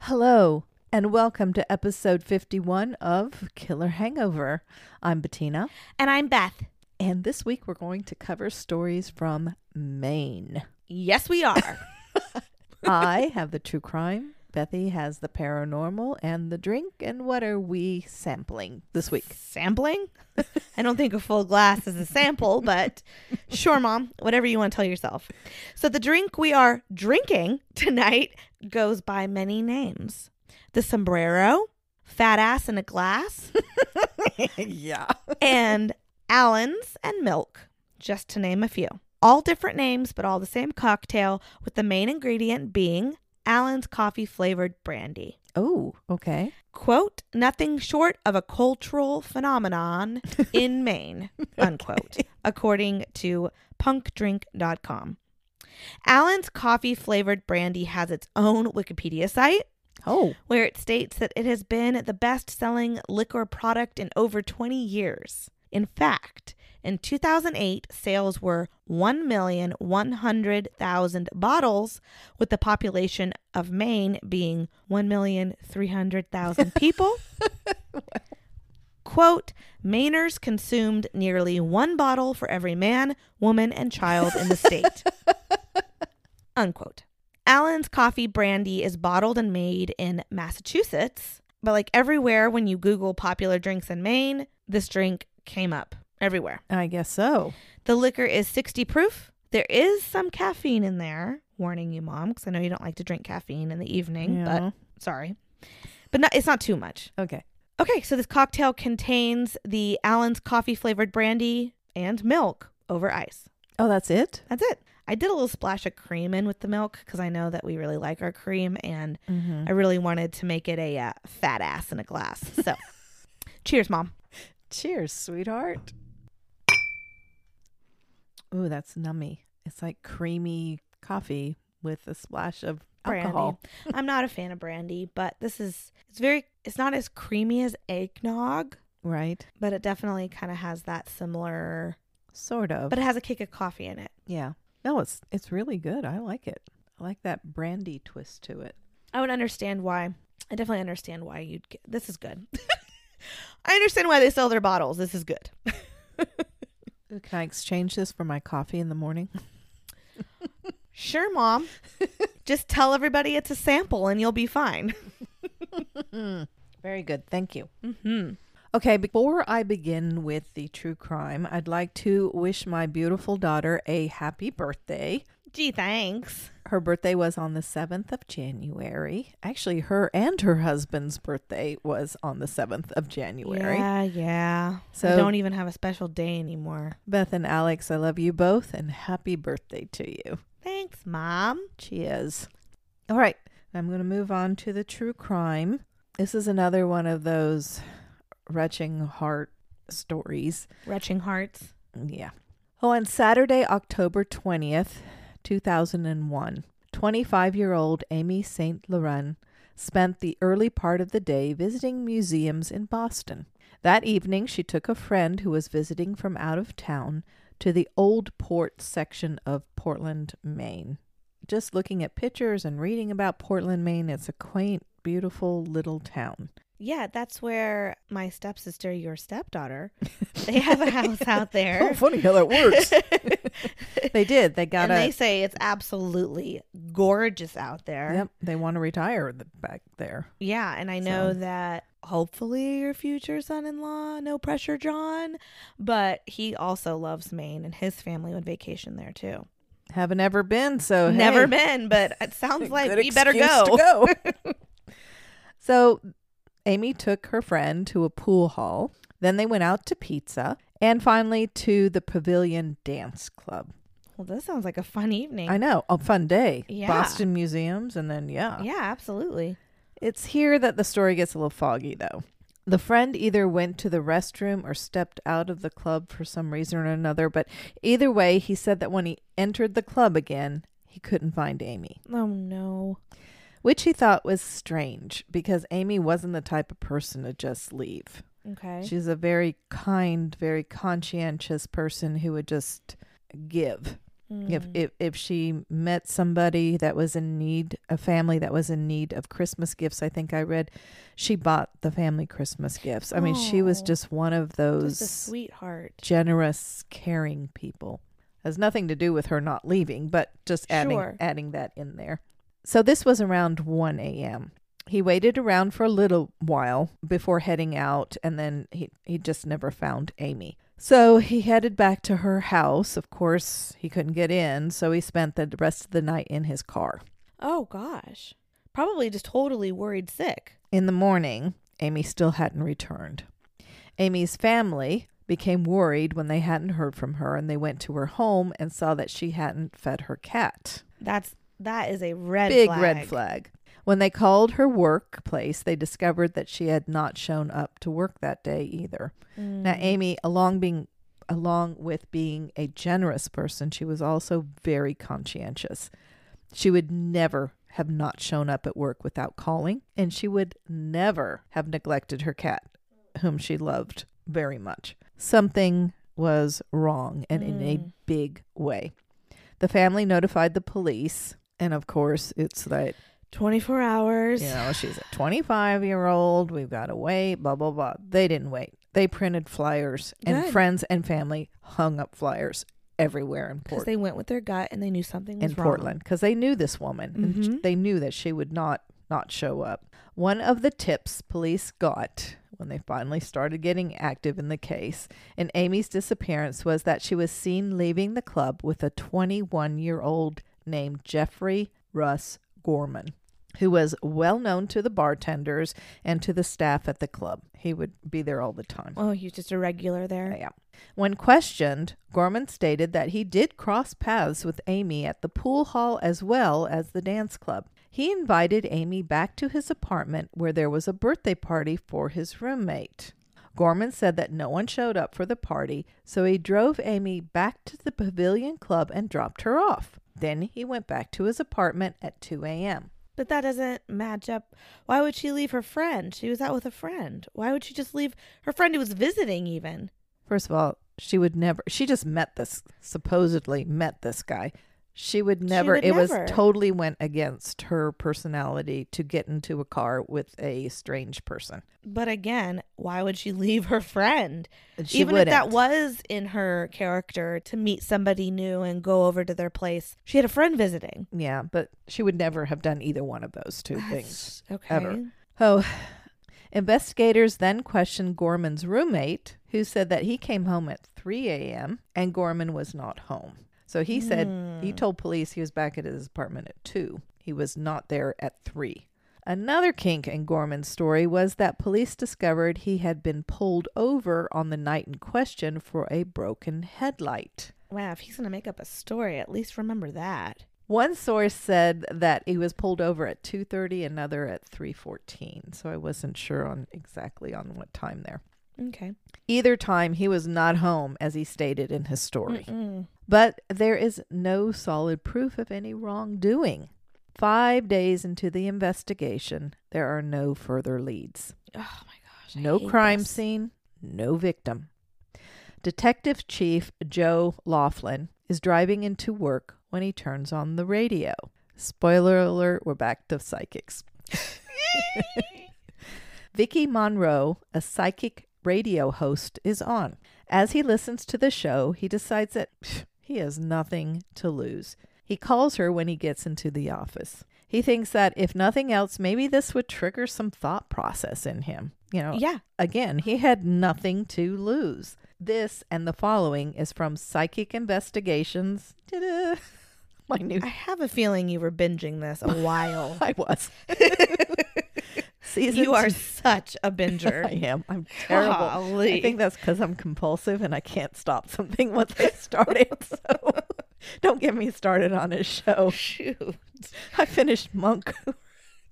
Hello, and welcome to episode 51 of Killer Hangover. I'm Bettina, And I'm Beth. and this week we're going to cover stories from Maine. Yes, we are. I have the true crime, Bethy has the paranormal and the drink, and what are we sampling this week? Sampling? I don't think a full glass is a sample, but sure, Mom, whatever you want to tell yourself. So, the drink we are drinking tonight goes by many names the sombrero, fat ass in a glass, yeah. and Allen's and milk, just to name a few. All different names, but all the same cocktail, with the main ingredient being Allen's coffee flavored brandy. Oh, okay. quote, nothing short of a cultural phenomenon in Maine, unquote, according to punchdrink.com. Allen's coffee flavored brandy has its own Wikipedia site Oh, where it states that it has been the best selling liquor product in over 20 years. In fact, in 2008, sales were 1,100,000 bottles, with the population of Maine being 1,300,000 people. Quote, Mainers consumed nearly one bottle for every man, woman, and child in the state. Unquote. Allen's coffee brandy is bottled and made in Massachusetts, but like everywhere when you Google popular drinks in Maine, this drink came up everywhere. I guess so. The liquor is 60 proof. There is some caffeine in there. Warning you, mom, because I know you don't like to drink caffeine in the evening, Yeah. but sorry. But not, it's not too much. Okay. Okay, so this cocktail contains the Allen's coffee flavored brandy and milk over ice. Oh, that's it? That's it. I did a little splash of cream in with the milk because I know that we really like our cream, and Mm-hmm. I really wanted to make it a uh, fat ass in a glass. So, cheers, mom. Cheers, sweetheart. Ooh, that's nummy. It's like creamy coffee with a splash of Brandy. alcohol. I'm not a fan of brandy, but this is it's very it's not as creamy as eggnog, Right? but it definitely kind of has that similar. Sort of. But it has a kick of coffee in it. yeah. No, it's it's really good. I like it. I like that brandy twist to it. I would understand why. I definitely understand why you'd get this is good. I understand why they sell their bottles. This is good. Can I exchange this for my coffee in the morning? Sure, mom. Just tell everybody it's a sample and you'll be fine. Very good. Thank you. Mm-hmm. Okay, before I begin with the true crime, I'd like to wish my beautiful daughter a happy birthday. Gee, thanks. Her birthday was on the 7th of January. Actually, her and her husband's birthday was on the 7th of January. Yeah, yeah. So we don't even have a special day anymore. Beth and Alex, I love you both and happy birthday to you. Thanks, mom. Cheers. All right, I'm going to move on to the true crime. This is another one of those retching heart stories. Retching hearts. Yeah. Oh, on Saturday, October 20th, 2001, 25 year old Amy St. Laurent spent the early part of the day visiting museums in Boston. That evening, she took a friend who was visiting from out of town to the Old Port section of Portland, Maine. Just looking at pictures and reading about Portland, Maine, it's a quaint, beautiful little town. Yeah, that's where my stepsister, your stepdaughter, they have a house out there. Oh, funny how that works. they did. They got and a. they say it's absolutely gorgeous out there. Yep, they want to retire the, back there. Yeah, and I know So- that hopefully your future son-in-law, no pressure, John, but he also loves Maine and his family would vacation there too. Haven't ever been, so Never hey, been, but it sounds like we better go. go. so Amy took her friend to a pool hall. Then they went out to pizza and finally to the Pavilion Dance Club. Well, this sounds like a fun evening. I know, a fun day. Yeah. Boston museums, and then yeah. yeah, absolutely. It's here that the story gets a little foggy, though. The friend either went to the restroom or stepped out of the club for some reason or another, but either way, he said that when he entered the club again, he couldn't find Amy, Oh no. Which he thought was strange because Amy wasn't the type of person to just leave. Okay. She's a very kind, very conscientious person who would just give. If, Mm. if if she met somebody that was in need, a family that was in need of Christmas gifts, I think I read, she bought the family Christmas gifts. I mean, she was Oh. just one of those sweetheart. generous, caring people. Has nothing to do with her not leaving, but just adding Sure. adding that in there. So this was around 1 a.m. He waited around for a little while before heading out, and then he, he just never found Amy. So he headed back to her house. Of course, he couldn't get in, so he spent the rest of the night in his car. Oh gosh. Probably just totally worried sick. In the morning, Amy still hadn't returned. Amy's family became worried when they hadn't heard from her and they went to her home and saw that she hadn't fed her cat. That's that is a red Big flag. red flag. When they called her workplace, they discovered that she had not shown up to work that day either. Now, Mm. Amy, along being along with being a generous person, she was also very conscientious. She would never have not shown up at work without calling, and she would never have neglected her cat, whom she loved very much. Something was wrong, and in a Mm. big way. The family notified the police, and of course, it's that 24 hours. you know, she's a 25 year old. We've got to wait, blah, blah, blah. They didn't wait. They printed flyers, and Good. friends and family hung up flyers everywhere in, Portland. Because they went with their gut and they knew something was wrong. in wrong. Portland because they knew this woman and sh- Mhm. they knew that she would not not show up. One of the tips police got when they finally started getting active in the case in Amy's disappearance was that she was seen leaving the club with a 21 year old named Jeffrey Russ Gorman, who was well known to the bartenders and to the staff at the club. He would be there all the time. Oh, he's just a regular there. Yeah. When questioned, Gorman stated that he did cross paths with Amy at the pool hall as well as the dance club. He invited Amy back to his apartment where there was a birthday party for his roommate. Gorman said that no one showed up for the party, so he drove Amy back to the Pavilion Club and dropped her off. Then he went back to his apartment at 2 a.m. But that doesn't match up. Why would she leave her friend? She was out with a friend. Why would she just leave her friend who was visiting even? First of all, she would never, she just met this, supposedly met this guy. She would never, would it never. was totally went against her personality to get into a car with a strange person. But again, why would she leave her friend? She even wouldn't. if that was in her character to meet somebody new and go over to their place. She had a friend visiting. Yeah, but she would never have done either one of those two things. Okay. ever. Oh, investigators then questioned Gorman's roommate, who said that he came home at 3 a.m. and Gorman was not home. So he said he Hmm. told police he was back at his apartment at 2. He was not there at 3. Another kink in Gorman's story was that police discovered he had been pulled over on the night in question for a broken headlight. Wow, if he's gonna make up a story, at least remember that. One source said that he was pulled over at 2:30, another at 3:14. So I wasn't sure on exactly on what time there. Okay. Either time he was not home as he stated in his story. Mm-mm. But there is no solid proof of any wrongdoing. 5 days into the investigation, there are no further leads. Oh my gosh. I No crime this. scene, no victim. Detective Chief Joe Loughlin is driving into work when he turns on the radio. Spoiler alert, we're back to psychics. Vicki Monroe, a psychic radio host, is on. As he listens to the show, he decides that he has nothing to lose. He calls her when he gets into the office. He thinks that if nothing else, maybe this would trigger some thought process in him. You know, Yeah. again, he had nothing to lose. This and the following is from Psychic Investigations. Ta-da! My new I have a feeling you were binging this a while. I was. Season you are such a binger. I am. I'm terrible. I think that's because I'm compulsive and I can't stop something once I started. so don't get me started on a show. Shoot. I finished Monk,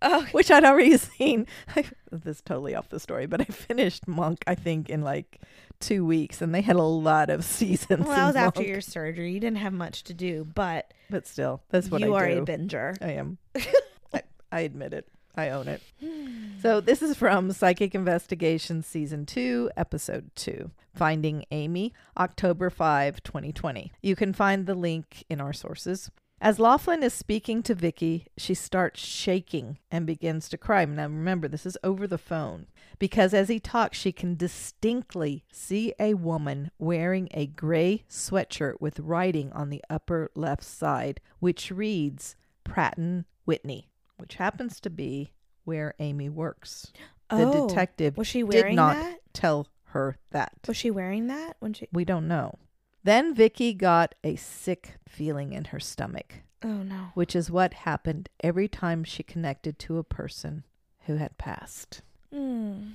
Oh, which I'd already seen. I, this is totally off the story, but I finished Monk, I think, in like two weeks, and they had a lot of seasons. well, that was in after your surgery. You didn't have much to do, but But still, that's what you I are do. a binger. I am. I, I admit it. I own it. So this is from Psychic Investigations Season 2, Episode 2, Finding Amy, October 5, 2020. You can find the link in our sources. As Loughlin is speaking to Vicki, she starts shaking and begins to cry. Now remember, this is over the phone because as he talks, she can distinctly see a woman wearing a gray sweatshirt with writing on the upper left side, which reads Pratt and Whitney, which happens to be where Amy works. The Oh, detective was she wearing did not that? tell her that. Was she wearing that when she? We don't know. Then Vicki got a sick feeling in her stomach, Oh no. which is what happened every time she connected to a person who had passed. Hmm.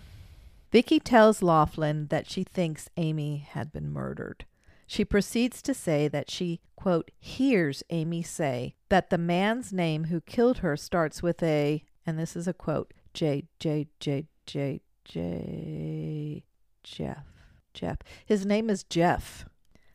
Vicki tells Loughlin that she thinks Amy had been murdered. She proceeds to say that she, quote, hears Amy say that the man's name who killed her starts with a, and this is a quote, J, J, J, J, J, Jeff. Jeff. His name is Jeff.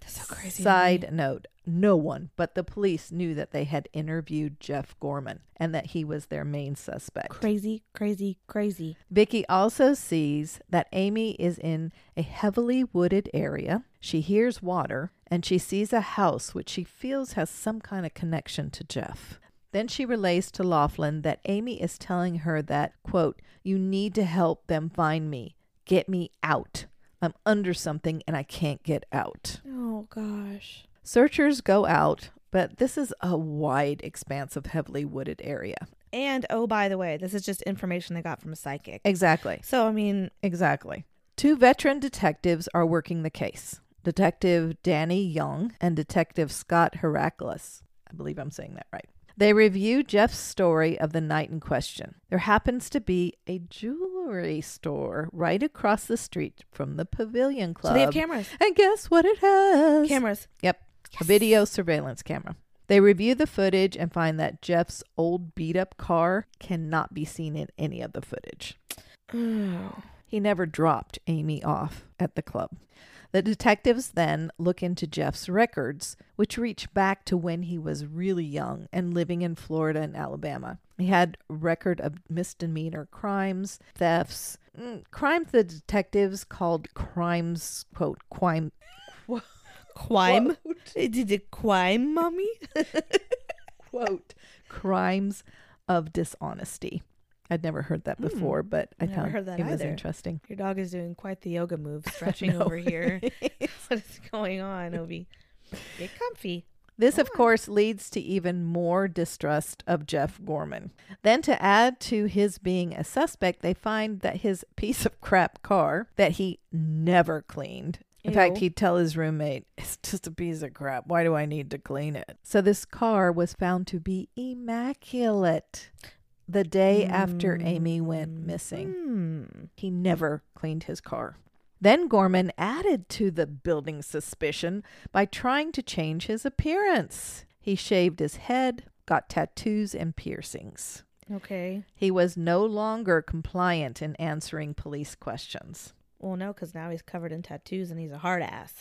That's so crazy. Side note no one but the police knew that they had interviewed Jeff Gorman and that he was their main suspect. Crazy, crazy, crazy. Vicki also sees that Amy is in a heavily wooded area. She hears water and she sees a house which she feels has some kind of connection to Jeff. Then she relays to Loughlin that Amy is telling her that, quote, you need to help them find me. Get me out. I'm under something and I can't get out. Oh gosh. Searchers go out, but this is a wide expanse of heavily wooded area. And oh, by the way, this is just information they got from a psychic. Exactly. So I mean, Exactly. Two veteran detectives are working the case Detective Danny Young and Detective Scott Heracles. I believe I'm saying that right. They review Jeff's story of the night in question. There happens to be a jewelry store right across the street from the Pavilion Club. so they have cameras. and guess what it has? Cameras. Yep, a video surveillance camera. They review the footage and find that Jeff's old beat up car cannot be seen in any of the footage. Oh. He never dropped Amy off at the club. The detectives then look into Jeff's records, which reach back to when he was really young and living in Florida and Alabama. He had record of misdemeanor crimes, thefts, mm, crimes the detectives called crimes, quote, crime. Crime. Did it crime, mommy? quote, crimes of dishonesty. I'd never heard that Hmm. before, but I Never found heard that it was interesting. Your dog is doing quite the yoga move, stretching over here. what is going on, Obi? Get comfy. This, of on. course, leads to even more distrust of Jeff Gorman. Then, to add to his being a suspect, they find that his piece of crap car that he never cleaned. In fact, he'd tell his roommate, It's just a piece of crap. Why do I need to clean it? So, this car was found to be immaculate the day after Amy went Mm. missing. Hmm. He never cleaned his car. Then Gorman added to the building suspicion by trying to change his appearance. He shaved his head, got tattoos and piercings. Okay. He was no longer compliant in answering police questions. Well, no, because now he's covered in tattoos and he's a hard ass.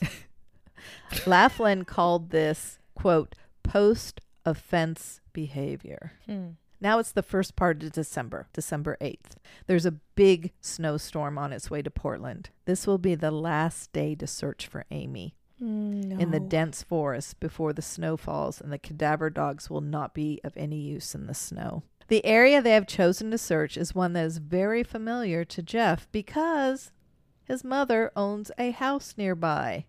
Loughlin called this, quote, post offense behavior. Hmm. Now it's the first part of December, December 8th. There's a big snowstorm on its way to Portland. This will be the last day to search for Amy Mm, in the dense forest before the snow falls, and the cadaver dogs will not be of any use in the snow. The area they have chosen to search is one that is very familiar to Jeff because his mother owns a house nearby.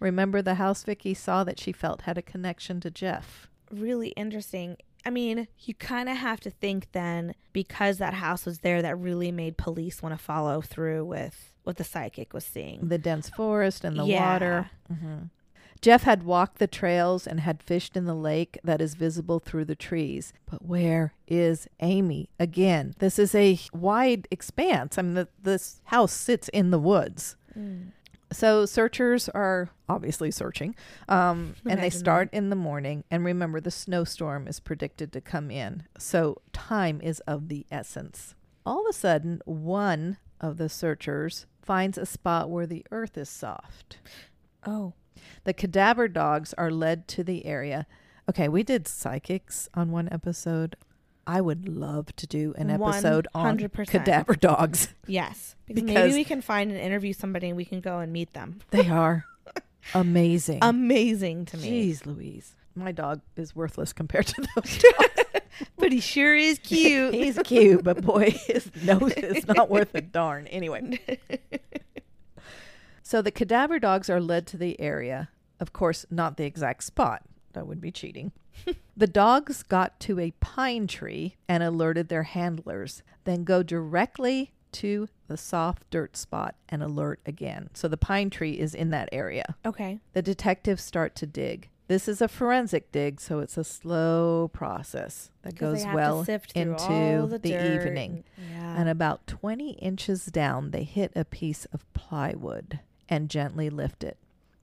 Remember the house Vicki saw that she felt had a connection to Jeff? really interesting. I mean, you kind of have to think then because that house was there that really made police want to follow through with what the psychic was seeing. The dense forest and the Yeah. water. hmm Jeff had walked the trails and had fished in the lake that is visible through the trees. But where is Amy? Again, this is a wide expanse. I mean, the, this house sits in the woods. Mm. So searchers are obviously searching, um, and they start in the morning. And remember, the snowstorm is predicted to come in, so time is of the essence. All of a sudden, one of the searchers finds a spot where the earth is soft. Oh. The cadaver dogs are led to the area. Okay, we did psychics on one episode. I would love to do an episode on 100%. cadaver dogs. Yes. Because, Because- maybe we can find and interview somebody and we can go and meet them. They are amazing. Amazing to me. Jeez Louise. My dog is worthless compared to those dogs. But he sure is cute. He's cute, but boy, his nose is not worth a darn. Anyway. So the cadaver dogs are led to the area. Of course, not the exact spot. That would be cheating. the dogs got to a pine tree and alerted their handlers, then go directly to the soft dirt spot and alert again. So the pine tree is in that area. okay. The detectives start to dig. This is a forensic dig, so it's a slow process that goes well into the, the, evening. yeah. And about 20 inches down, they hit a piece of plywood and gently lift it.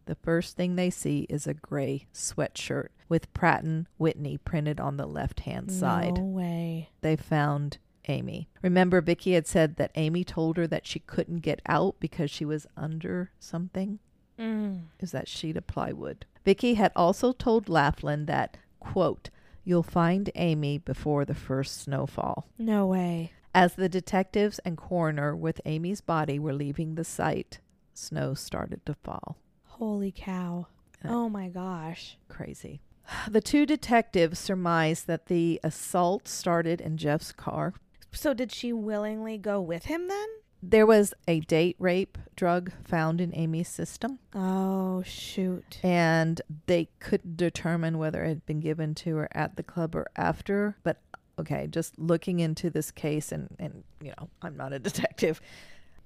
The first thing they see is a gray sweatshirt with Pratt and Whitney printed on the left hand side. No way. They found Amy. Remember, Vicki had said that Amy told her that she couldn't get out because she was under something? Mm. Is that sheet of plywood? Vicki had also told Loughlin that, quote, you'll find Amy before the first snowfall. No way. As the detectives and coroner with Amy's body were leaving the site, snow started to fall. Holy cow. Yeah. Oh my gosh. Crazy. The two detectives surmised that the assault started in Jeff's car. So did she willingly go with him then? There was a date rape drug found in Amy's system, Oh shoot. and they couldn't determine whether it had been given to her at the club or after. But okay, just looking into this case, and, and you know, I'm not a detective,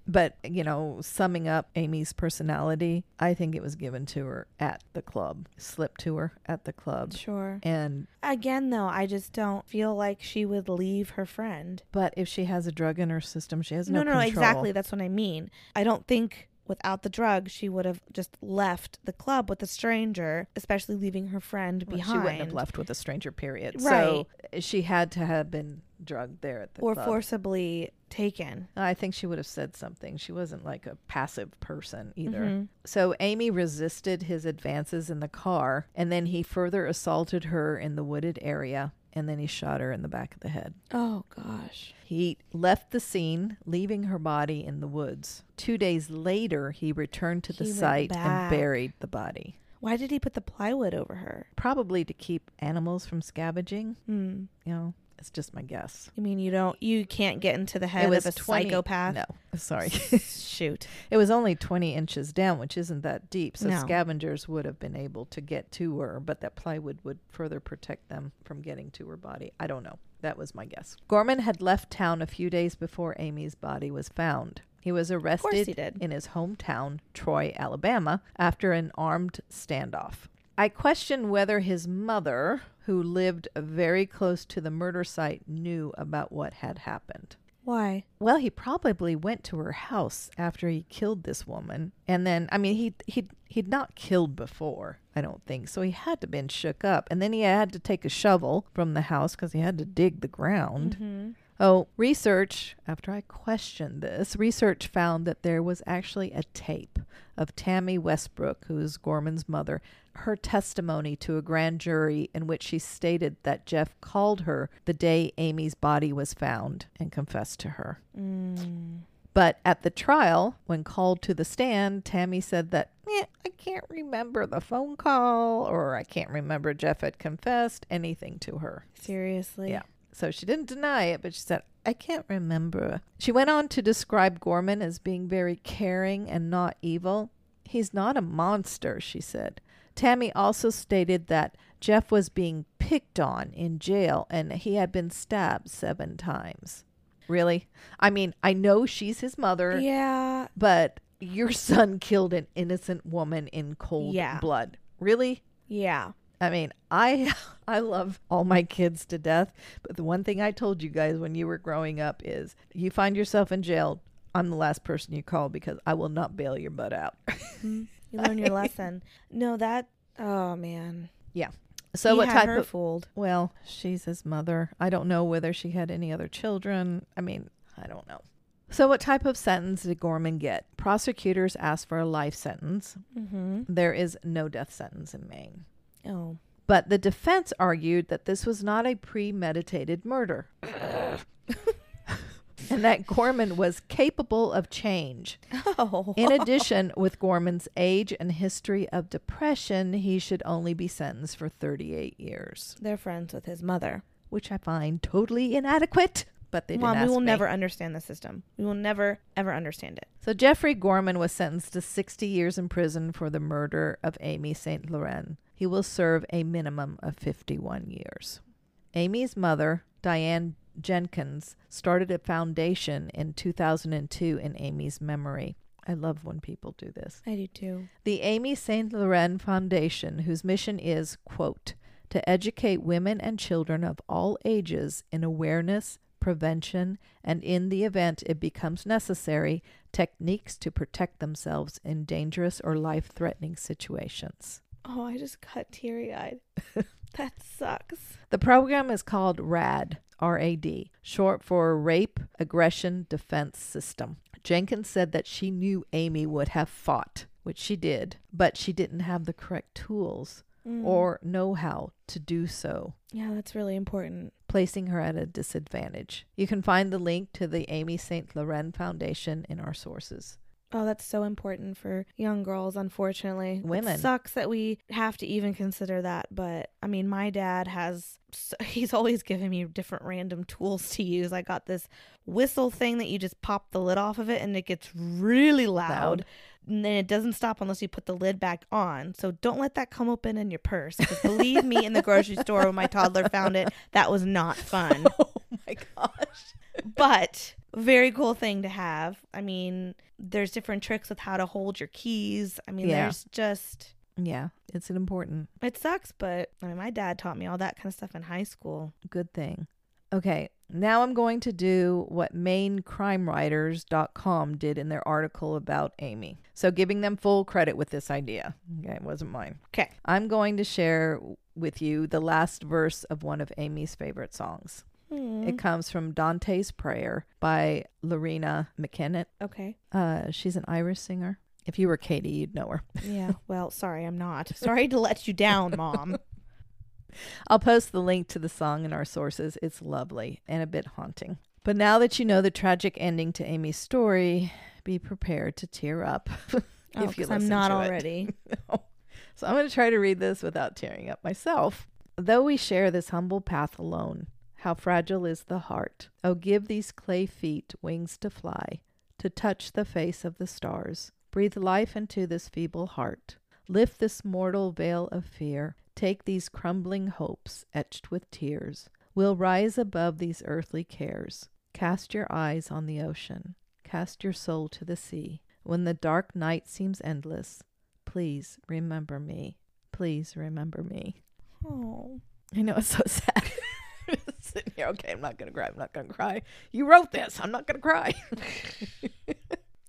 but you know, summing up Amy's personality, I think it was given to her at the club, slipped to her at the club. Sure. And Again though, I just don't feel like she would leave her friend. but if she has a drug in her system, she has no, No, no, no, control. exactly. That's what I mean. I don't think without the drug she would have just left the club with a stranger, especially leaving her friend Well, behind. She wouldn't have left with a stranger, period. Right. So she had to have been drugged there at the or club. forcibly taken. I think she would have said something. She wasn't like a passive person either. Mhm. So Amy resisted his advances in the car, and then he further assaulted her in the wooded area, and then he shot her in the back of the head. Oh gosh. He left the scene, leaving her body in the woods. Two days later, he returned to the He site and buried the body. Why did he put the plywood over her? Probably to keep animals from scavenging. Hmm. You know, it's just my guess. I mean, you don't, you can't get into the head of a 20 psychopath. No, sorry. Shoot. it was only 20 inches down, which isn't that deep. So No. scavengers would have been able to get to her, but that plywood would further protect them from getting to her body. I don't know. That was my guess. Gorman had left town a few days before Amy's body was found. He was arrested he in his hometown, Troy, Alabama, after an armed standoff. I question whether his mother, who lived very close to the murder site, knew about what had happened. Why? Well, he probably went to her house after he killed this woman, and then I mean he he he'd not killed before, I don't think. So he had to been shook up, and then he had to take a shovel from the house because he had to dig the ground. Mm-hmm. Oh, research, after I questioned this, research found that there was actually a tape of Tammy Westbrook, who is Gorman's mother, her testimony to a grand jury in which she stated that Jeff called her the day Amy's body was found and confessed to her. Mm. But at the trial, when called to the stand, Tammy said that, eh, I can't remember the phone call or I can't remember Jeff had confessed anything to her. Seriously? Yeah. So she didn't deny it, but she said, I can't remember. She went on to describe Gorman as being very caring and not evil. He's not a monster, she said. Tammy also stated that Jeff was being picked on in jail and he had been stabbed seven times. Really? I mean, I know she's his mother, Yeah. but your son killed an innocent woman in cold Yeah. blood. Really? Yeah. I mean, I I love all my kids to death, but the one thing I told you guys when you were growing up is you find yourself in jail, I'm the last person you call because I will not bail your butt out. You learn your lesson. No, that. Oh man. Yeah. So He what type of fooled? Well, she's his mother. I don't know whether she had any other children. I mean, I don't know. So what type of sentence did Gorman get? Prosecutors asked for a life sentence. Mm-hmm. There is no death sentence in Maine. Oh. But the defense argued that this was not a premeditated murder. and that Gorman was capable of change. Oh. In addition, with Gorman's age and history of depression, he should only be sentenced for 38 years, They're friends with his mother. which I find totally inadequate. But they didn't Mom, we will me. never understand the system. We will never, ever understand it. So Jeffrey Gorman was sentenced to 60 years in prison for the murder of Amy St. Laurent. He will serve a minimum of 51 years. Amy's mother, Diane Jenkins, started a foundation in 2002 in Amy's memory. I love when people do this. I do too. The Amy St. Laurent Foundation, whose mission is, quote, to educate women and children of all ages in awareness, prevention, and in the event it becomes necessary, techniques to protect themselves in dangerous or life threatening situations. Oh, I just got teary eyed. that sucks. The program is called RAD, R A D, short for Rape Aggression Defense System. Jenkins said that she knew Amy would have fought, which she did, but she didn't have the correct tools Mm. or know how to do so, yeah, that's really important. placing her at a disadvantage. You can find the link to the Amy St. Laurent Foundation in our sources. Oh, that's so important for young girls, unfortunately. It Women. sucks that we have to even consider that, but I mean, my dad has, he's always giving me different random tools to use. I got this whistle thing that you just pop the lid off of it and it gets really loud. Loud. And then it doesn't stop unless you put the lid back on. So don't let that come open in your purse. Believe me, in the grocery store when my toddler found it, that was not fun. Oh my gosh. but very cool thing to have. I mean, there's different tricks with how to hold your keys. I mean, Yeah. there's just Yeah, it's an important it sucks, but I mean, my dad taught me all that kind of stuff in high school. good thing. Okay, now I'm going to do what mainecrimewriters.com did in their article about Amy. So giving them full credit with this idea. Okay, it wasn't mine. Okay. I'm going to share with you the last verse of one of Amy's favorite songs. Hmm. It comes from Dante's Prayer by Loreena McKennitt. okay. Uh, she's an Irish singer. If you were Katie, you'd know her. Yeah. Well, sorry, I'm not. Sorry to let you down, mom. I'll post the link to the song in our sources. It's lovely and a bit haunting. But now that you know the tragic ending to Amy's story, be prepared to tear up. if Oh, you 'cause I'm not to it. already. So I'm going to try to read this without tearing up myself. Though we share this humble path alone, how fragile is the heart. Oh, give these clay feet wings to fly, to touch the face of the stars. Breathe life into this feeble heart. Lift this mortal veil of fear. Take these crumbling hopes etched with tears. We'll rise above these earthly cares. Cast your eyes on the ocean. Cast your soul to the sea. When the dark night seems endless, please remember me. Please remember me. Oh. I know it's so sad. Sitting here, okay, I'm not gonna cry. I'm not gonna cry. You wrote this. I'm not gonna cry.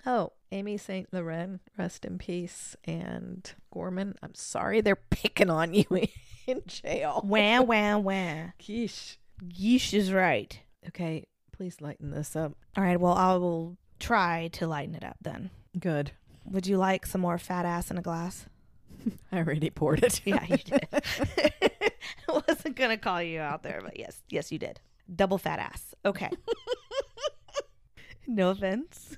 oh, Amy Saint Laurent, rest in peace, and Gorman. I'm sorry they're picking on you in jail. Wah wah wah. Geesh. Yeesh is right. Okay, please lighten this up. All right. Well, I will try to lighten it up then. Good. Would you like some more fat ass in a glass? I already poured it. Yeah, you did. I wasn't gonna call you out there, but yes, yes, you did. Double fat ass. Okay. no offense.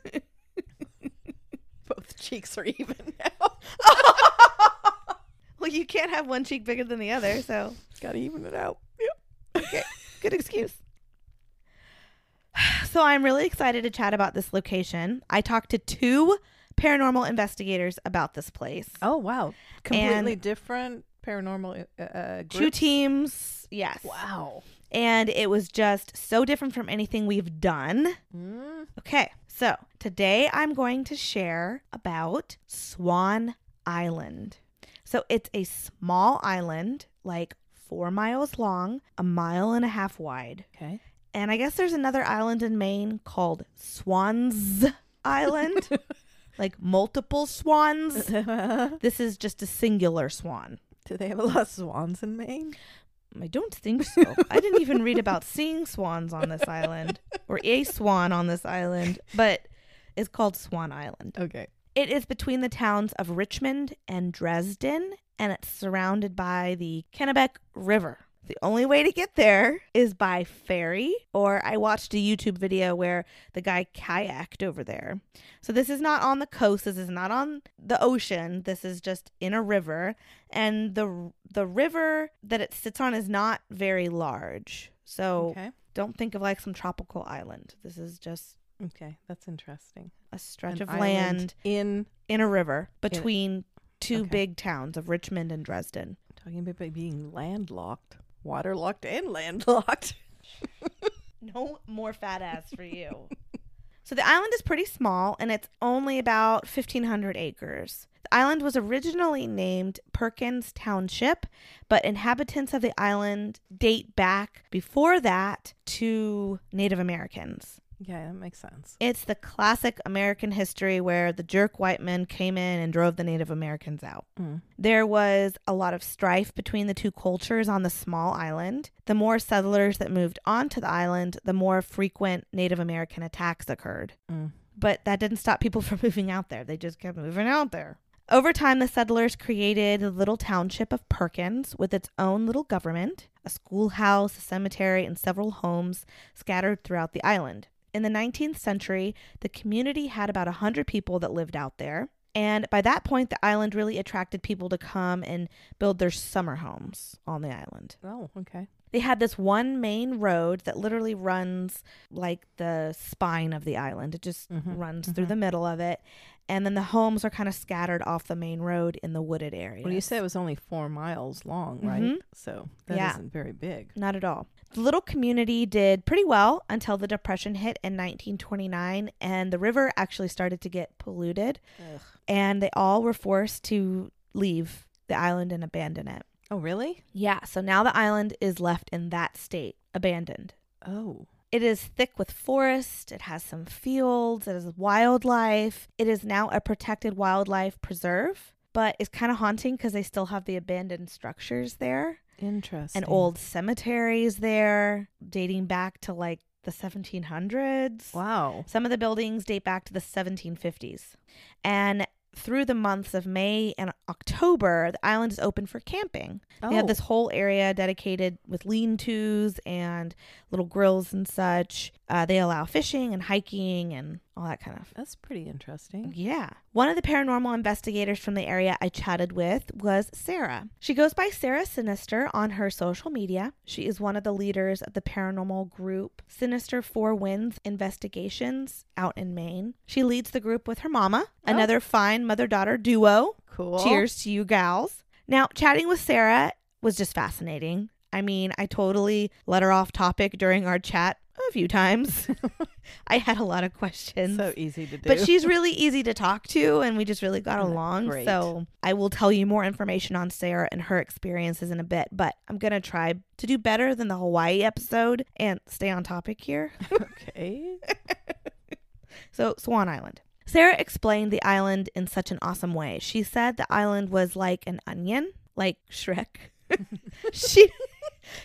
Both cheeks are even now. well, you can't have one cheek bigger than the other, so Gotta even it out. Yep. okay, good excuse. So I'm really excited to chat about this location. I talked to two paranormal investigators about this place. Oh wow, completely And- different paranormal uh, uh, Two teams, yes. Wow. And it was just so different from anything we've done. Mm. Okay, so today I'm going to share about Swan Island. So it's a small island, like four miles long, a mile and a half wide. Okay. And I guess there's another island in Maine called Swans Island, like multiple swans. This is just a singular swan. Do they have a lot of swans in Maine? I don't think so. I didn't even read about seeing swans on this island or a swan on this island, but it's called Swan Island. Okay. It is between the towns of Richmond and Dresden, and it's surrounded by the Kennebec River. The only way to get there is by ferry, or I watched a YouTube video where the guy kayaked over there. So this is not on the coast, this is not on the ocean, this is just in a river, and the the river that it sits on is not very large. So Okay. don't think of like some tropical island. This is just Okay, that's interesting. a stretch An of land in in a river between two Okay. big towns of Richmond and Dresden. talking about being landlocked, waterlocked, and landlocked. No more fat ass for you. so the island is pretty small and it's only about 1,500 acres. The island was originally named Perkins Township, but inhabitants of the island date back before that to Native Americans. Yeah, that makes sense. It's the classic American history where the jerk white men came in and drove the Native Americans out. Mm. There was a lot of strife between the two cultures on the small island. The more settlers that moved onto the island, the more frequent Native American attacks occurred. Mm. But that didn't stop people from moving out there. They just kept moving out there. Over time, the settlers created a little township of Perkins with its own little government, a schoolhouse, a cemetery, and several homes scattered throughout the island. In the 19th century, the community had about 100 people that lived out there. And by that point, the island really attracted people to come and build their summer homes on the island. Oh, okay. They had this one main road that literally runs like the spine of the island. It just Mhm, runs through mhm. the middle of it. And then the homes are kind of scattered off the main road in the wooded area. Well, you said it was only four miles long, right? Mhm. So that Yeah. not very big. Not at all. The little community did pretty well until the Depression hit in 1929, and the river actually started to get polluted, and they all were forced to leave the island and abandon it. Oh, really? Yeah, so now the island is left in that state, abandoned. Oh, It is thick with forest, it has some fields, it has wildlife. It is now a protected wildlife preserve, but it's kind of haunting because they still have the abandoned structures there interesting. and old cemeteries there dating back to like the 1700s. Wow. Some of the buildings date back to the 1750s. And through the months of May and October, the island is open for camping. Oh, They have this whole area dedicated with lean tos and little grills and such. Uh, they allow fishing and hiking and all that kind of That's pretty interesting. yeah. One of the paranormal investigators from the area I chatted with was Sarah. She goes by Sarah Sinister on her social media. She is one of the leaders of the paranormal group Sinister Four Winds Investigations out in Maine. She leads the group with her mama, Oh. another fine mother daughter duo. Cool. Cheers to you gals. Now, chatting with Sarah was just fascinating. I mean, I totally let her off topic during our chat a few times. I had a lot of questions. So easy to do. But she's really easy to talk to, and we just really got along. great. So I will tell you more information on Sarah and her experiences in a bit. But I'm gonna try to do better than the Hawaii episode and stay on topic here. okay. So Swan Island. Sarah explained the island in such an awesome way. She said the island was like an onion, like Shrek. she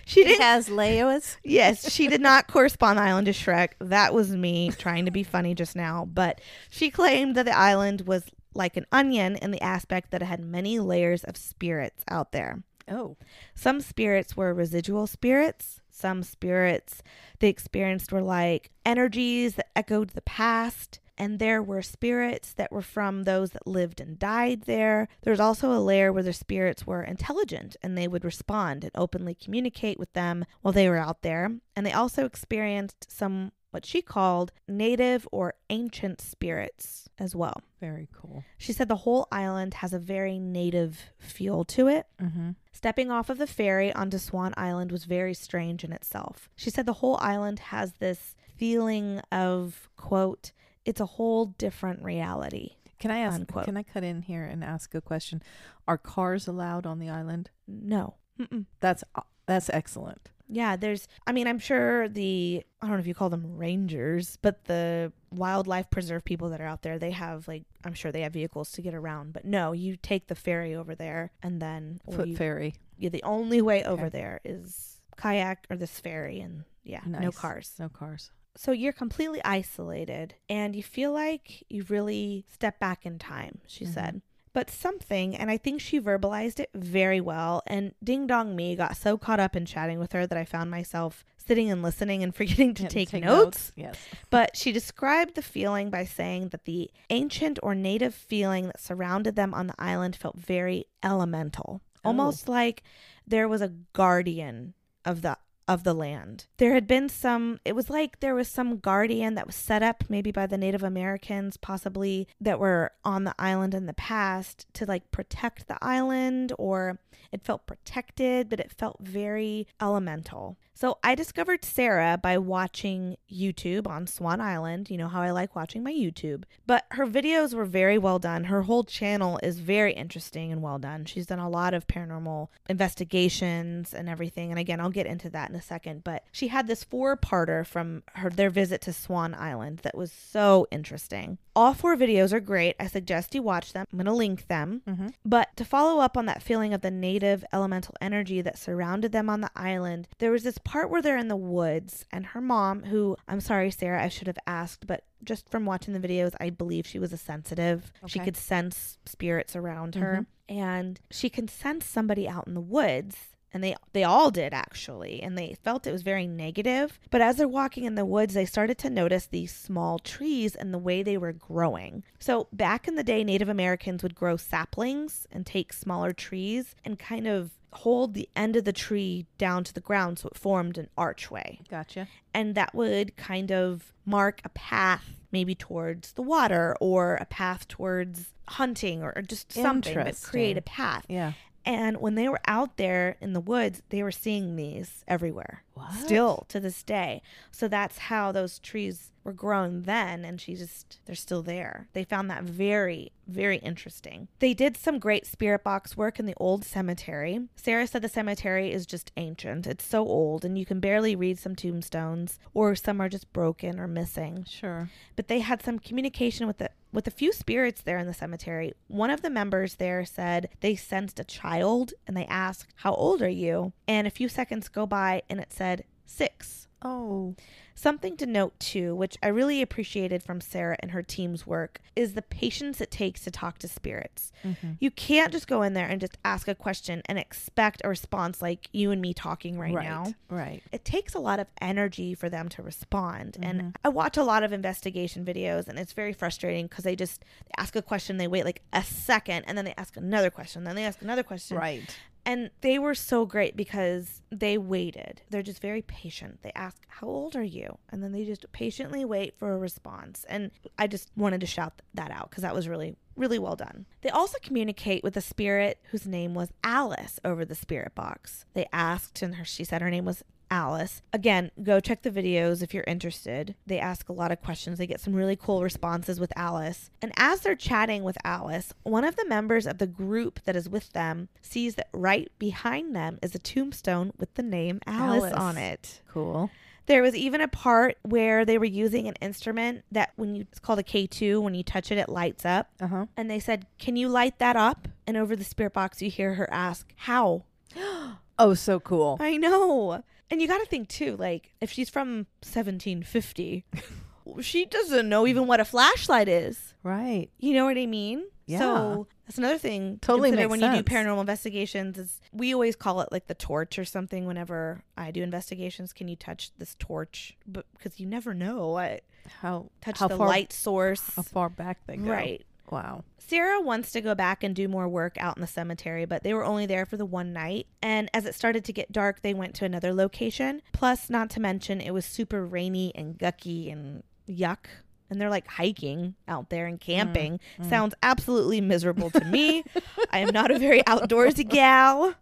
she It didn't has layers. Yes, she did not correspond the island to Shrek. That was me trying to be funny just now. But she claimed that the island was like an onion in the aspect that it had many layers of spirits out there. Oh, Some spirits were residual spirits. Some spirits they experienced were like energies that echoed the past. And there were spirits that were from those that lived and died there. There's also a layer where the spirits were intelligent and they would respond and openly communicate with them while they were out there. And they also experienced some what she called native or ancient spirits as well. very cool. She said the whole island has a very native feel to it. Mm-hmm. Stepping off of the ferry onto Swan Island was very strange in itself. She said the whole island has this feeling of, quote, it's a whole different reality. Can I ask? Unquote. Can I cut in here and ask a question? Are cars allowed on the island? No. Mm-mm. That's uh, that's excellent. Yeah, there's, I mean, I'm sure the, I don't know if you call them rangers, but the wildlife preserve people that are out there, they have like, I'm sure they have vehicles to get around. But no, you take the ferry over there and then, Foot you, ferry. yeah, the only way over Okay. there is kayak or this ferry and yeah, no cars. No cars. So you're completely isolated and you feel like you really step back in time, she Mhm. said. But something, and I think she verbalized it very well. And ding dong me got so caught up in chatting with her that I found myself sitting and listening and forgetting to Yeah, take, notes. Yes. But she described the feeling by saying that the ancient or native feeling that surrounded them on the island felt very elemental, Oh. almost like there was a guardian of the of the land. There had been some it was like there was some guardian that was set up maybe by the Native Americans possibly that were on the island in the past to like protect the island or it felt protected but it felt very elemental. So I discovered Sarah by watching YouTube on Swan Island. You know how I like watching my YouTube. But her videos were very well done. Her whole channel is very interesting and well done. She's done a lot of paranormal investigations and everything. And again, I'll get into that in a second. But she had this four-parter from her their visit to Swan Island that was so interesting. All four videos are great. I suggest you watch them. I'm going to link them. Mm-hmm. But to follow up on that feeling of the native elemental energy that surrounded them on the island, there was this part where they're in the woods, and her mom, who I'm sorry, Sarah, I should have asked, but just from watching the videos, I believe she was a sensitive. She could sense spirits around her, mm-hmm. and she can sense somebody out in the woods. And they they all did actually, and they felt it was very negative. But as they're walking in the woods, they started to notice these small trees and the way they were growing. So back in the day, Native Americans would grow saplings and take smaller trees and kind of hold the end of the tree down to the ground so it formed an archway Gotcha. and that would kind of mark a path maybe towards the water or a path towards hunting or just something that create a path Yeah. And when they were out there in the woods they were seeing these everywhere What? still to this day. So that's how those trees were grown then and she just they're still there. They found that very very interesting. They did some great spirit box work in the old cemetery. Sarah said the cemetery is just ancient. It's so old and you can barely read some tombstones or some are just broken or missing. Sure. but they had some communication with the with a few spirits there in the cemetery. One of the members there said they sensed a child and they asked, "How old are you?" And a few seconds go by and it said 6. Oh. Something to note too, which I really appreciated from Sarah and her team's work, is the patience it takes to talk to spirits. Mhm. You can't just go in there and just ask a question and expect a response like you and me talking right, now Right. it takes a lot of energy for them to respond. Mhm. And I watch a lot of investigation videos and it's very frustrating because they just ask a question, they wait like a second, and then they ask another question, then they ask another question. Right. And they were so great because they waited. They're just very patient. They ask, How old are you? And then they just patiently wait for a response. And I just wanted to shout that out because that was really, really well done. They also communicate with a spirit whose name was Alice over the spirit box. They asked, and her, she said her name was Alice. Again, go check the videos if you're interested. They ask a lot of questions. They get some really cool responses with Alice. And as they're chatting with Alice, one of the members of the group that is with them sees that right behind them is a tombstone with the name Alice, Alice. on it. Cool. There was even a part where they were using an instrument that when you it's called a K2, when you touch it it lights up. Uh huh. And they said, "Can you light that up?" And over the spirit box you hear her ask, "How?" Oh, so cool. I know. And you got to think too, like if she's from 1750, she doesn't know even what a flashlight is. Right. You know what I mean? Yeah. So that's another thing. Totally makes when you do paranormal investigations. Is we always call it like the torch or something. Whenever I do investigations, can you touch this torch? But because you never know what How touch how the far, light source. How far back they go. Right. Wow. Sarah wants to go back and do more work out in the cemetery, but they were only there for the one night. And as it started to get dark, they went to another location. Plus, not to mention, it was super rainy and gucky and yuck. And they're like hiking out there and camping. mm. Sounds absolutely miserable to me. I am not a very outdoorsy gal.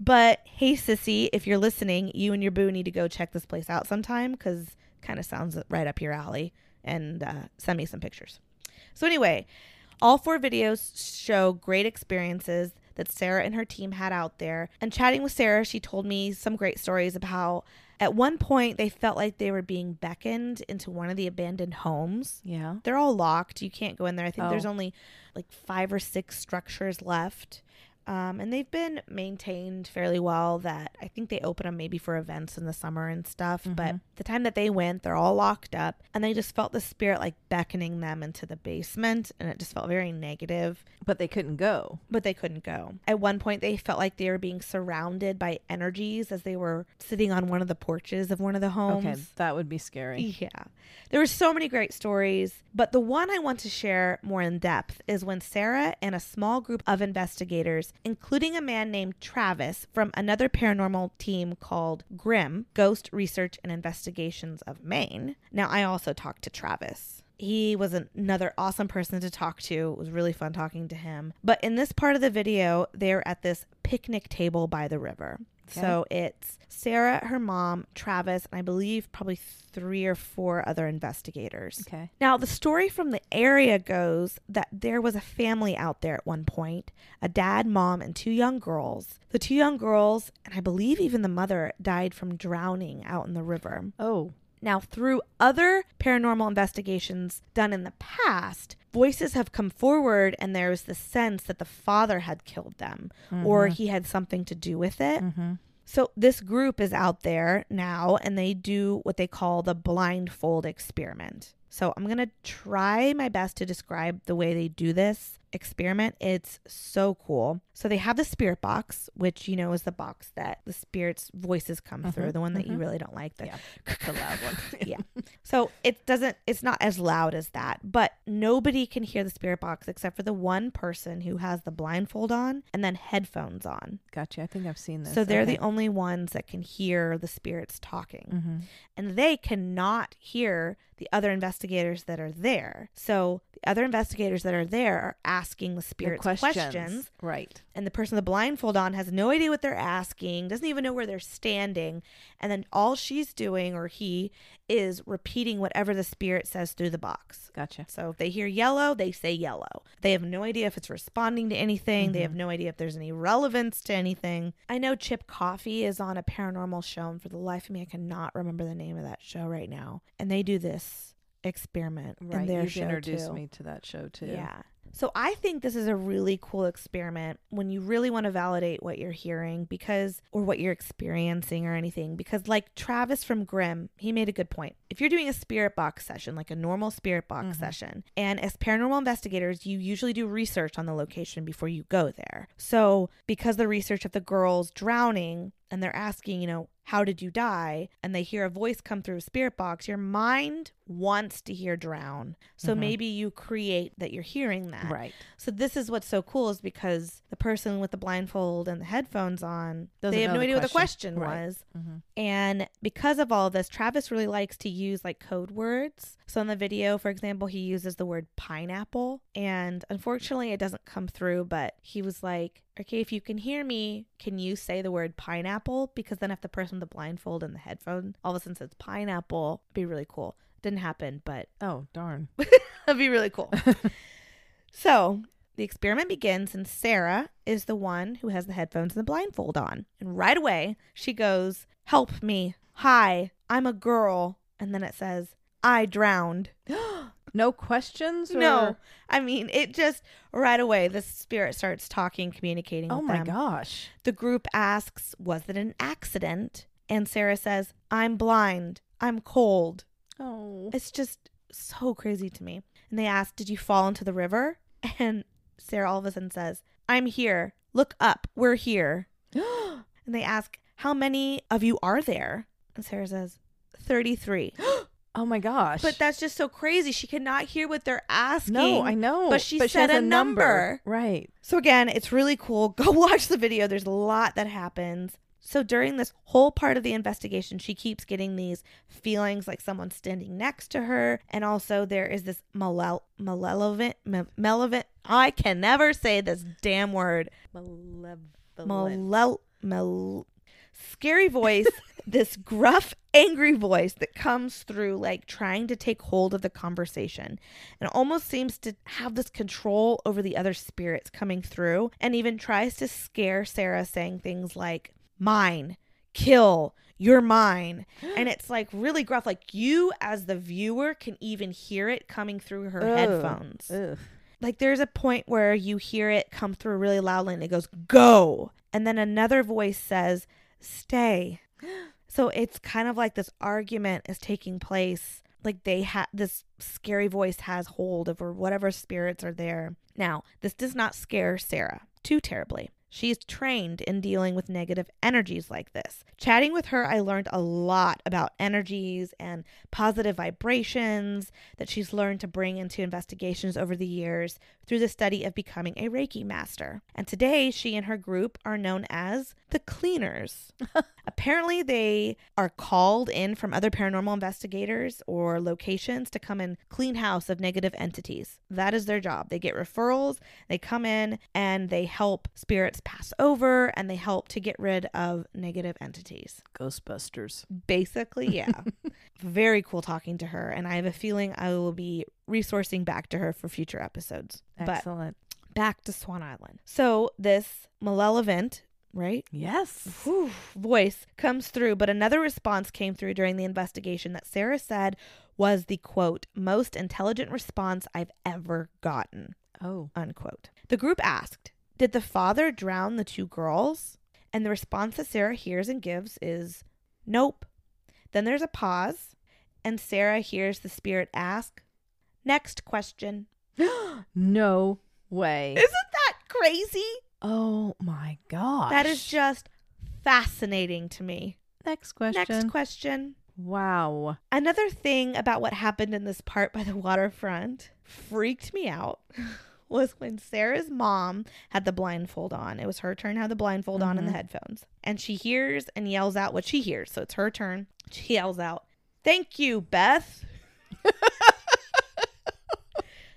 But hey, sissy, if you're listening, you and your boo need to go check this place out sometime because kind of sounds right up your alley. And uh, send me some pictures. So, anyway, all four videos show great experiences that Sarah and her team had out there. And chatting with Sarah, she told me some great stories about how at one point they felt like they were being beckoned into one of the abandoned homes. Yeah. They're all locked. You can't go in there. I think Oh. there's only like five or six structures left. Um, and they've been maintained fairly well. That I think they open them maybe for events in the summer and stuff. But Mhm. the time that they went, they're all locked up, and they just felt the spirit like beckoning them into the basement, and it just felt very negative. But they couldn't go. But they couldn't go. At one point, they felt like they were being surrounded by energies as they were sitting on one of the porches of one of the homes. Okay, that would be scary. Yeah. There were so many great stories, but the one I want to share more in depth is when Sarah and a small group of investigators, including a man named Travis from another paranormal team called GRIM, Ghost Research and Investigations of Maine. Now, I also talked to Travis. He was another awesome person to talk to. It was really fun talking to him. But in this part of the video, they're at this picnic table by the river. So it's Sarah, her mom, Travis, and I believe probably three or four other investigators. Okay. Now, the story from the area goes that there was a family out there at one point a dad, mom, and two young girls. The two young girls, and I believe even the mother, died from drowning out in the river. Oh, Now, through other paranormal investigations done in the past, voices have come forward, and there's the sense that the father had killed them or he had something to do with it. mm-hmm. So, this group is out there now, and they do what they call the blindfold experiment. So, I'm going to try my best to describe the way they do this experiment. It's so cool. So, they have the spirit box, which, you know, is the box that the spirit's voices come through, Mhm, the one that you mhm. really don't like. The Yeah, the loud one. yeah. So it doesn't it's not as loud as that, but nobody can hear the spirit box except for the one person who has the blindfold on and then headphones on. Gotcha. I think I've seen this. So they're Okay. the only ones that can hear the spirits talking. Mhm. And they cannot hear the other investigators that are there. So the other investigators that are there are asking the The spirits questions Right. and the person with the blindfold on has no idea what they're asking, doesn't even know where they're standing, and then all she's doing or he is repeating whatever the spirit says through the box. Gotcha. So if they hear yellow, they say yellow. They have no idea if it's responding to anything. They have mm-hmm. no idea if there's any relevance to anything. I know Chip Coffey is on a paranormal show, and for the life of me, I cannot remember the name of that show right now. And they do this experiment in Right. their You've show introduced too. me to that show too. Yeah. So I think this is a really cool experiment when you really want to validate what you're hearing because or what you're experiencing or anything because like Travis from GRIM, he made a good point. If you're doing a spirit box session, like a normal spirit box Mhm. session, and as paranormal investigators, you usually do research on the location before you go there. So, because the research of the girls drowning and they're asking, you know, how did you die? And they hear a voice come through a spirit box, your mind wants to hear drown. So Mhm. maybe you create that you're hearing that. Right. So this is what's so cool is because the person with the blindfold and the headphones on, Doesn't they have no idea what the question. question Right. was. Mhm. And because of all this, Travis really likes to use like code words. So in the video, for example, he uses the word pineapple. And unfortunately, it doesn't come through, but he was like, okay, if you can hear me, can you say the word pineapple? Because then if the person with the blindfold and the headphone all of a sudden says pineapple, it'd be really cool. Didn't happen, but Oh darn. that'd be really cool. so the experiment begins, and Sarah is the one who has the headphones and the blindfold on. And right away, she goes, Help me. Hi, I'm a girl. And then it says, I drowned. no questions. Or... No, I mean, it just right away, the spirit starts talking, communicating Oh my them. gosh. The group asks, Was it an accident? And Sarah says, I'm blind. I'm cold. Oh. It's just so crazy to me. And they ask, Did you fall into the river? And Sarah all of a sudden says, I'm here. Look up. We're here. And they ask, How many of you are there? And Sarah says, 33. oh my gosh. But that's just so crazy. She cannot hear what they're asking. no, I know. but she she said has a number. Right. So again, it's really cool. Go watch the video. There's a lot that happens. So during this whole part of the investigation, she keeps getting these feelings like someone's standing next to her, and also there is this malel- malevolent, me- malevolent. I can never say this damn word. Malevolent. Malel, mal, scary voice. this gruff, angry voice that comes through, like trying to take hold of the conversation, and almost seems to have this control over the other spirits coming through, and even tries to scare Sarah, saying things like, Mine, kill, you're mine. And it's like really gruff. Like you, as the viewer, can even hear it coming through her Ugh. headphones. Ugh. like there's a point where you hear it come through really loudly and it goes, go. And then another voice says, stay. So it's kind of like this argument is taking place. Like they had this scary voice has hold of or whatever spirits are there. Now, this does not scare Sarah too terribly. She's trained in dealing with negative energies like this. Chatting with her, I learned a lot about energies and positive vibrations that she's learned to bring into investigations over the years through the study of becoming a Reiki master. And today, she and her group are known as the Cleaners. Apparently, they are called in from other paranormal investigators or locations to come and clean house of negative entities. That is their job. They get referrals, they come in, and they help spirits pass over and they help to get rid of negative entities. Ghostbusters. Basically, yeah. Very cool talking to her. And I have a feeling I will be resourcing back to her for future episodes. But Excellent. back to Swan Island. So, this malevolent, right? yes. Whew, voice comes through, but another response came through during the investigation that Sarah said was the quote, most intelligent response I've ever gotten, Oh. unquote. The group asked, Did the father drown the two girls? And the response that Sarah hears and gives is, Nope. Then there's a pause, and Sarah hears the spirit ask, Next question. no way. Isn't that crazy? oh my gosh. That is just fascinating to me. next question. Next question. wow. Another thing about what happened in this part by the waterfront freaked me out was when Sarah's mom had the blindfold on. It was her turn to have the blindfold on and the Mhm. headphones. And she hears and yells out what she hears. So it's her turn. She yells out, Thank you, Beth.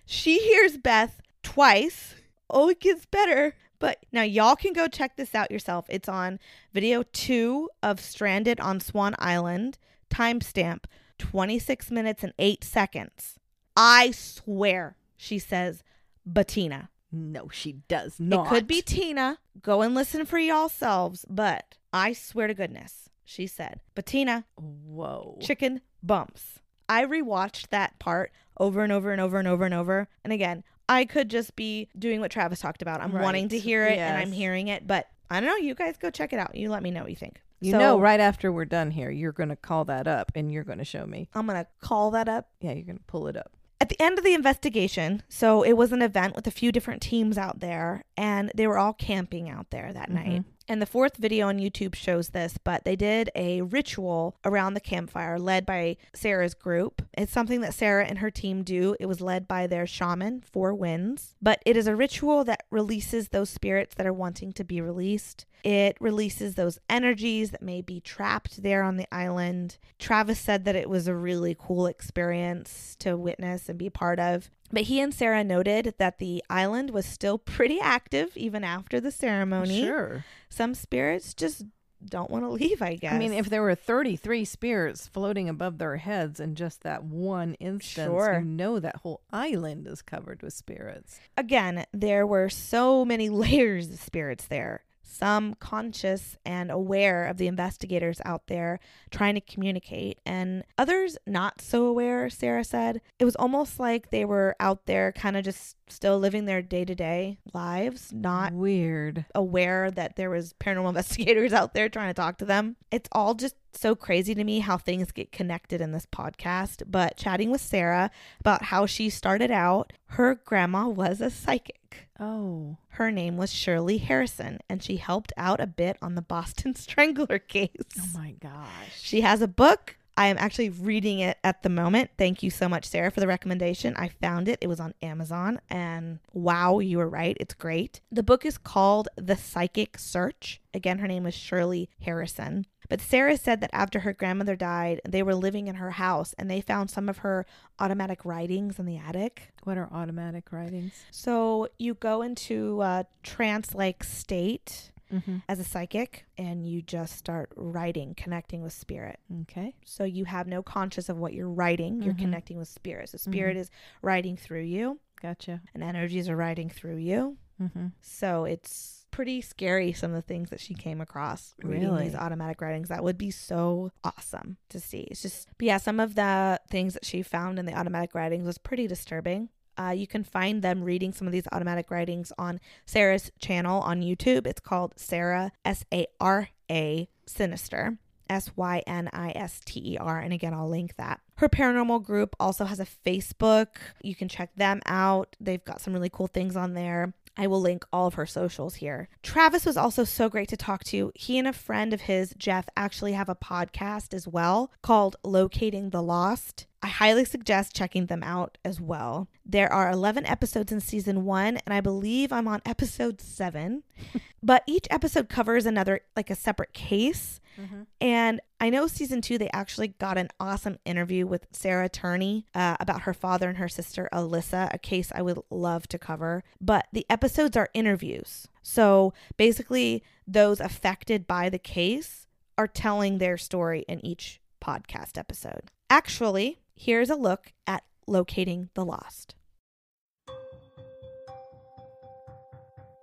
she hears Beth twice. Oh, it gets better. But now y'all can go check this out yourself. It's on video two of Stranded on Swan Island. Timestamp 26 minutes and 8 seconds. I swear she says Bettina. No, she does not. It could be Tina. Go and listen for y'all selves, but I swear to goodness, she said Bettina Whoa. chicken bumps. I rewatched that part over and over and over and over and over. And again, I could just be doing what Travis talked about. I'm wanting to hear it and I'm hearing it, but I don't know. You guys go check it out. You let me know what you think. You So, know, right after we're done here, you're going to call that up and you're going to show me. I'm going to call that up. Yeah, you're going to pull it up. At the end of the investigation, so it was an event with a few different teams out there, and they were all camping out there that mm-hmm. night. And the fourth video on YouTube shows this, but they did a ritual around the campfire led by Sarah's group. It's something that Sarah and her team do. It was led by their shaman, Four Winds, but it is a ritual that releases those spirits that are wanting to be released. It releases those energies that may be trapped there on the island. Travis said that it was a really cool experience to witness and be part of. But he and Sarah noted that the island was still pretty active even after the ceremony. Sure. Some spirits just don't want to leave, I guess. I mean, if there were 33 spirits floating above their heads in just that one instance, Sure. you know that whole island is covered with spirits. again, there were so many layers of spirits there. Some conscious and aware of the investigators out there trying to communicate, and others not so aware, Sarah said. It was almost like they were out there kind of just still living their day to day lives, not Weird. aware that there was paranormal investigators out there trying to talk to them. It's all just so crazy to me how things get connected in this podcast. But chatting with Sarah about how she started out, her grandma was a psychic. Oh. Her name was Shirley Harrison, and she helped out a bit on the Boston Strangler case. Oh my gosh. She has a book. I am actually reading it at the moment. Thank you so much, Sarah, for the recommendation. I found it. It was on Amazon, and wow, you were right. It's great. The book is called The Psychic Search. Again, her name is Shirley Harrison. But Sarah said that after her grandmother died, they were living in her house and they found some of her automatic writings in the attic. What are automatic writings? So you go into a trance like state Mm-hmm. as a psychic and you just start writing, connecting with spirit. Okay. So you have no conscious of what you're writing. You're Mhm. connecting with spirit. So spirit is writing through you, Gotcha. and energies are writing through you. Mm-hmm. So it's pretty scary. Some of the things that she came across reading Really? these automatic writings. That would be so awesome to see. It's just, but yeah, some of the things that she found in the automatic writings was pretty disturbing. Uh, you can find them reading some of these automatic writings on Sarah's channel on YouTube. It's called Sara, S A R A, Synister. S Y N I S T E R. And again, I'll link that. Her paranormal group also has a Facebook. You can check them out. They've got some really cool things on there. I will link all of her socials here. Travis was also so great to talk to. He and a friend of his, Jeff, actually have a podcast as well called Locating the Lost. I highly suggest checking them out as well. There are 11 episodes in season one, and I believe I'm on episode seven. but each episode covers another, like a separate case. Mm-hmm. And I know season two, they actually got an awesome interview with Sarah Turney uh, about her father and her sister, Alyssa, a case I would love to cover. But the episodes are interviews. So basically, those affected by the case are telling their story in each podcast episode. Actually, here's a look at locating the lost.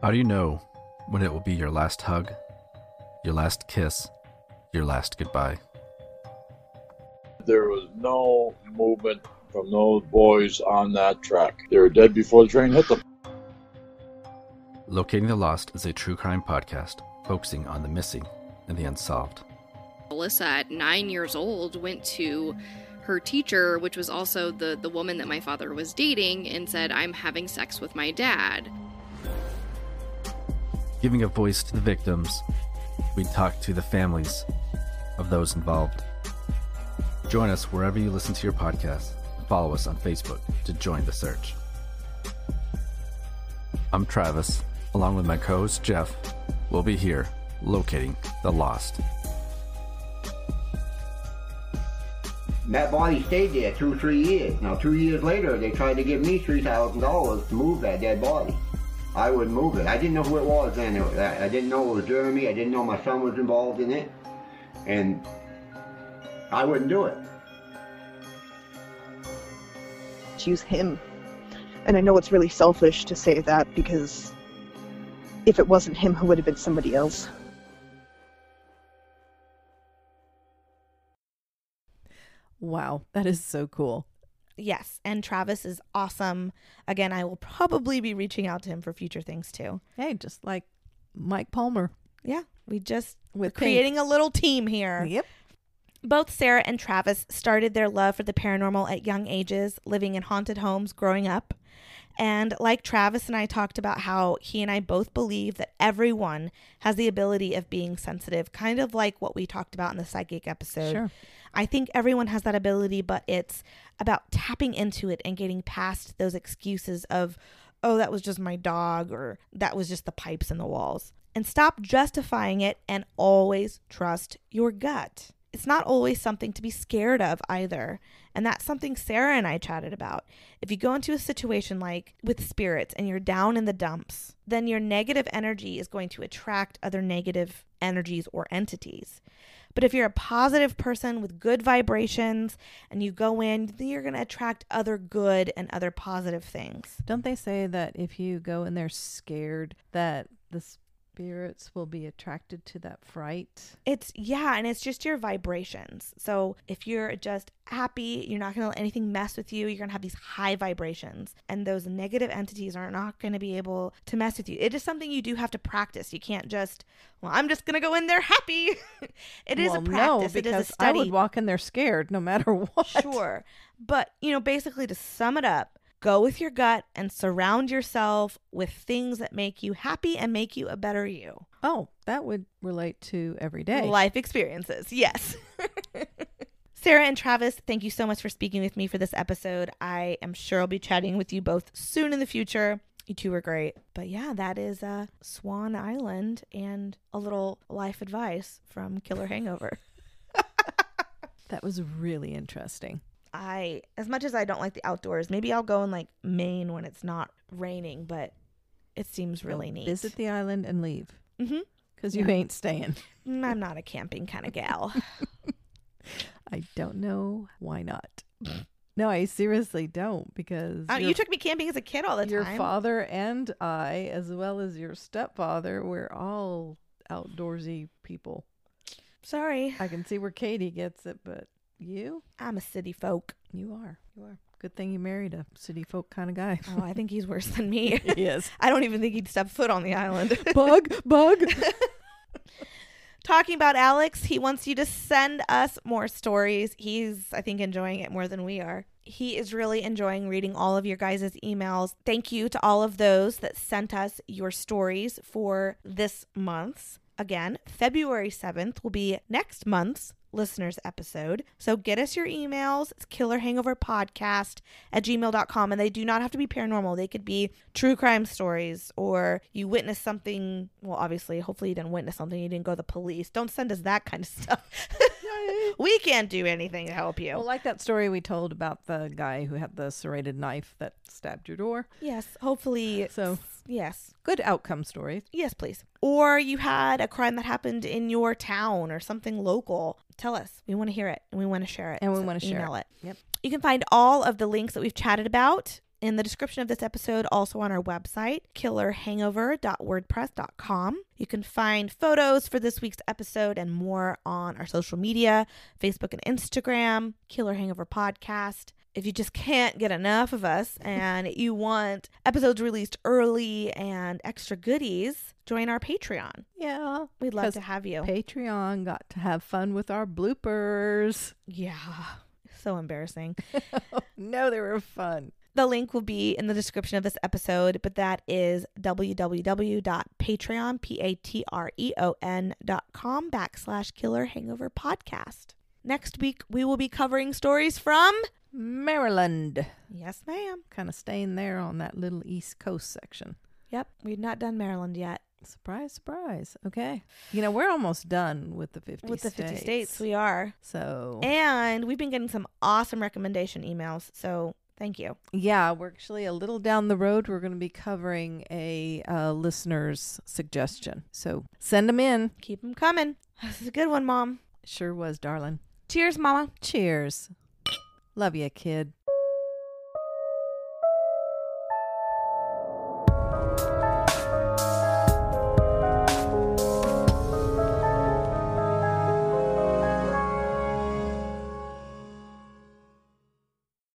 How do you know when it will be your last hug, your last kiss, your last goodbye? There was no movement from those boys on that track. They were dead before the train hit them. Locating the Lost is a true crime podcast focusing on the missing and the unsolved. Melissa, at nine years old, went to her teacher, which was also the, the woman that my father was dating, and said, I'm having sex with my dad. Giving a voice to the victims, we talk to the families of those involved. Join us wherever you listen to your podcast follow us on Facebook to join the search. I'm Travis, along with my co host Jeff. We'll be here locating the lost. That body stayed there two, three years. Now, two years later, they tried to give me three thousand dollars to move that dead body. I wouldn't move it. I didn't know who it was then. I didn't know it was Jeremy. I didn't know my son was involved in it, and I wouldn't do it. choose him. And I know it's really selfish to say that because if it wasn't him, who would have been somebody else? Wow, that is so cool. Yes, and Travis is awesome. Again, I will probably be reaching out to him for future things too. Hey, just like Mike Palmer Yeah, we just with creating a little team here. Yep. Both Sarah and Travis started their love for the paranormal at young ages, living in haunted homes growing up. And like Travis and I talked about how he and I both believe that everyone has the ability of being sensitive, kind of like what we talked about in the psychic episode. Sure. I think everyone has that ability, but it's about tapping into it and getting past those excuses of, oh, that was just my dog or that was just the pipes in the walls. And stop justifying it and always trust your gut. It's not always something to be scared of either. And that's something Sarah and I chatted about. If you go into a situation like with spirits and you're down in the dumps, then your negative energy is going to attract other negative energies or entities. But if you're a positive person with good vibrations and you go in, then you're going to attract other good and other positive things. Don't they say that if you go in there scared, that the spirits will be attracted to that fright? It's, yeah, and it's just your vibrations. So if you're just happy, you're not going to let anything mess with you. You're going to have these high vibrations, and those negative entities are not going to be able to mess with you. It is something you do have to practice. You can't just, well, I'm just going to go in there happy. it is well, a practice, No, it is a because I study. would walk in there scared no matter what. Sure. But, you know, basically to sum it up, go with your gut and surround yourself with things that make you happy and make you a better you. Oh, that would relate to every day. Life experiences. Yes. Sarah and Travis, thank you so much for speaking with me for this episode. I am sure I'll be chatting with you both soon in the future. You two were great. But yeah, that is uh, Swan Island and a little life advice from Killer Hangover. That was really interesting. I, as much as I don't like the outdoors, maybe I'll go in like Maine when it's not raining, but it seems really neat. Visit the island and leave hmm because you Yeah. ain't staying. I'm not a camping kind of gal. I don't know why not. no, I seriously don't because Oh, your, you took me camping as a kid all the your time. Your father and I, as well as your stepfather, we're all outdoorsy people. Sorry, I can see where Katie gets it, but you, I'm a city folk. you are, you are Good thing you married a city folk kind of guy. Oh, I think he's worse than me. he is. I don't even think he'd step foot on the island. bug, bug. Talking about Alex, he wants you to send us more stories. He's, I think, enjoying it more than we are. He is really enjoying reading all of your guys' emails. Thank you to all of those that sent us your stories for this month's. Again, February 7th will be next month's listeners episode. So get us your emails. It's killer hangover podcast at gmail.com. And they do not have to be paranormal. They could be true crime stories or you witnessed something. Well, obviously, hopefully you didn't witness something. You didn't go to the police. Don't send us that kind of stuff. we can't do anything to help you. Well, like that story we told about the guy who had the serrated knife that stabbed your door. yes, hopefully. So Yes. good outcome story. Yes, please. Or you had a crime that happened in your town or something local. Tell us. We want to hear it and we want to share it. And we wanna share email it. Yep. You can find all of the links that we've chatted about in the description of this episode, also on our website, killerhangover.wordpress.com. You can find photos for this week's episode and more on our social media Facebook and Instagram, Killer Hangover Podcast. If you just can't get enough of us and you want episodes released early and extra goodies, join our Patreon. Yeah. We'd love to have you. Patreon got to have fun with our bloopers. Yeah. So embarrassing. no, they were fun. The link will be in the description of this episode, but that is www.patreon, P-A-T-R-E-O-N dot com backslash killer hangover podcast. Next week, we will be covering stories from... Maryland. Yes, ma'am. Kind of staying there on that little East Coast section. Yep, we've not done Maryland yet. Surprise, surprise. Okay. You know, we're almost done with the 50 With the states. 50 states, we are. So, And we've been getting some awesome recommendation emails, so thank you. yeah, we're actually a little down the road. We're going to be covering a uh, listener's suggestion. So, send them in. Keep them coming. This is a good one, Mom. Sure was, darling. Cheers, Mama. Cheers. Love you, kid.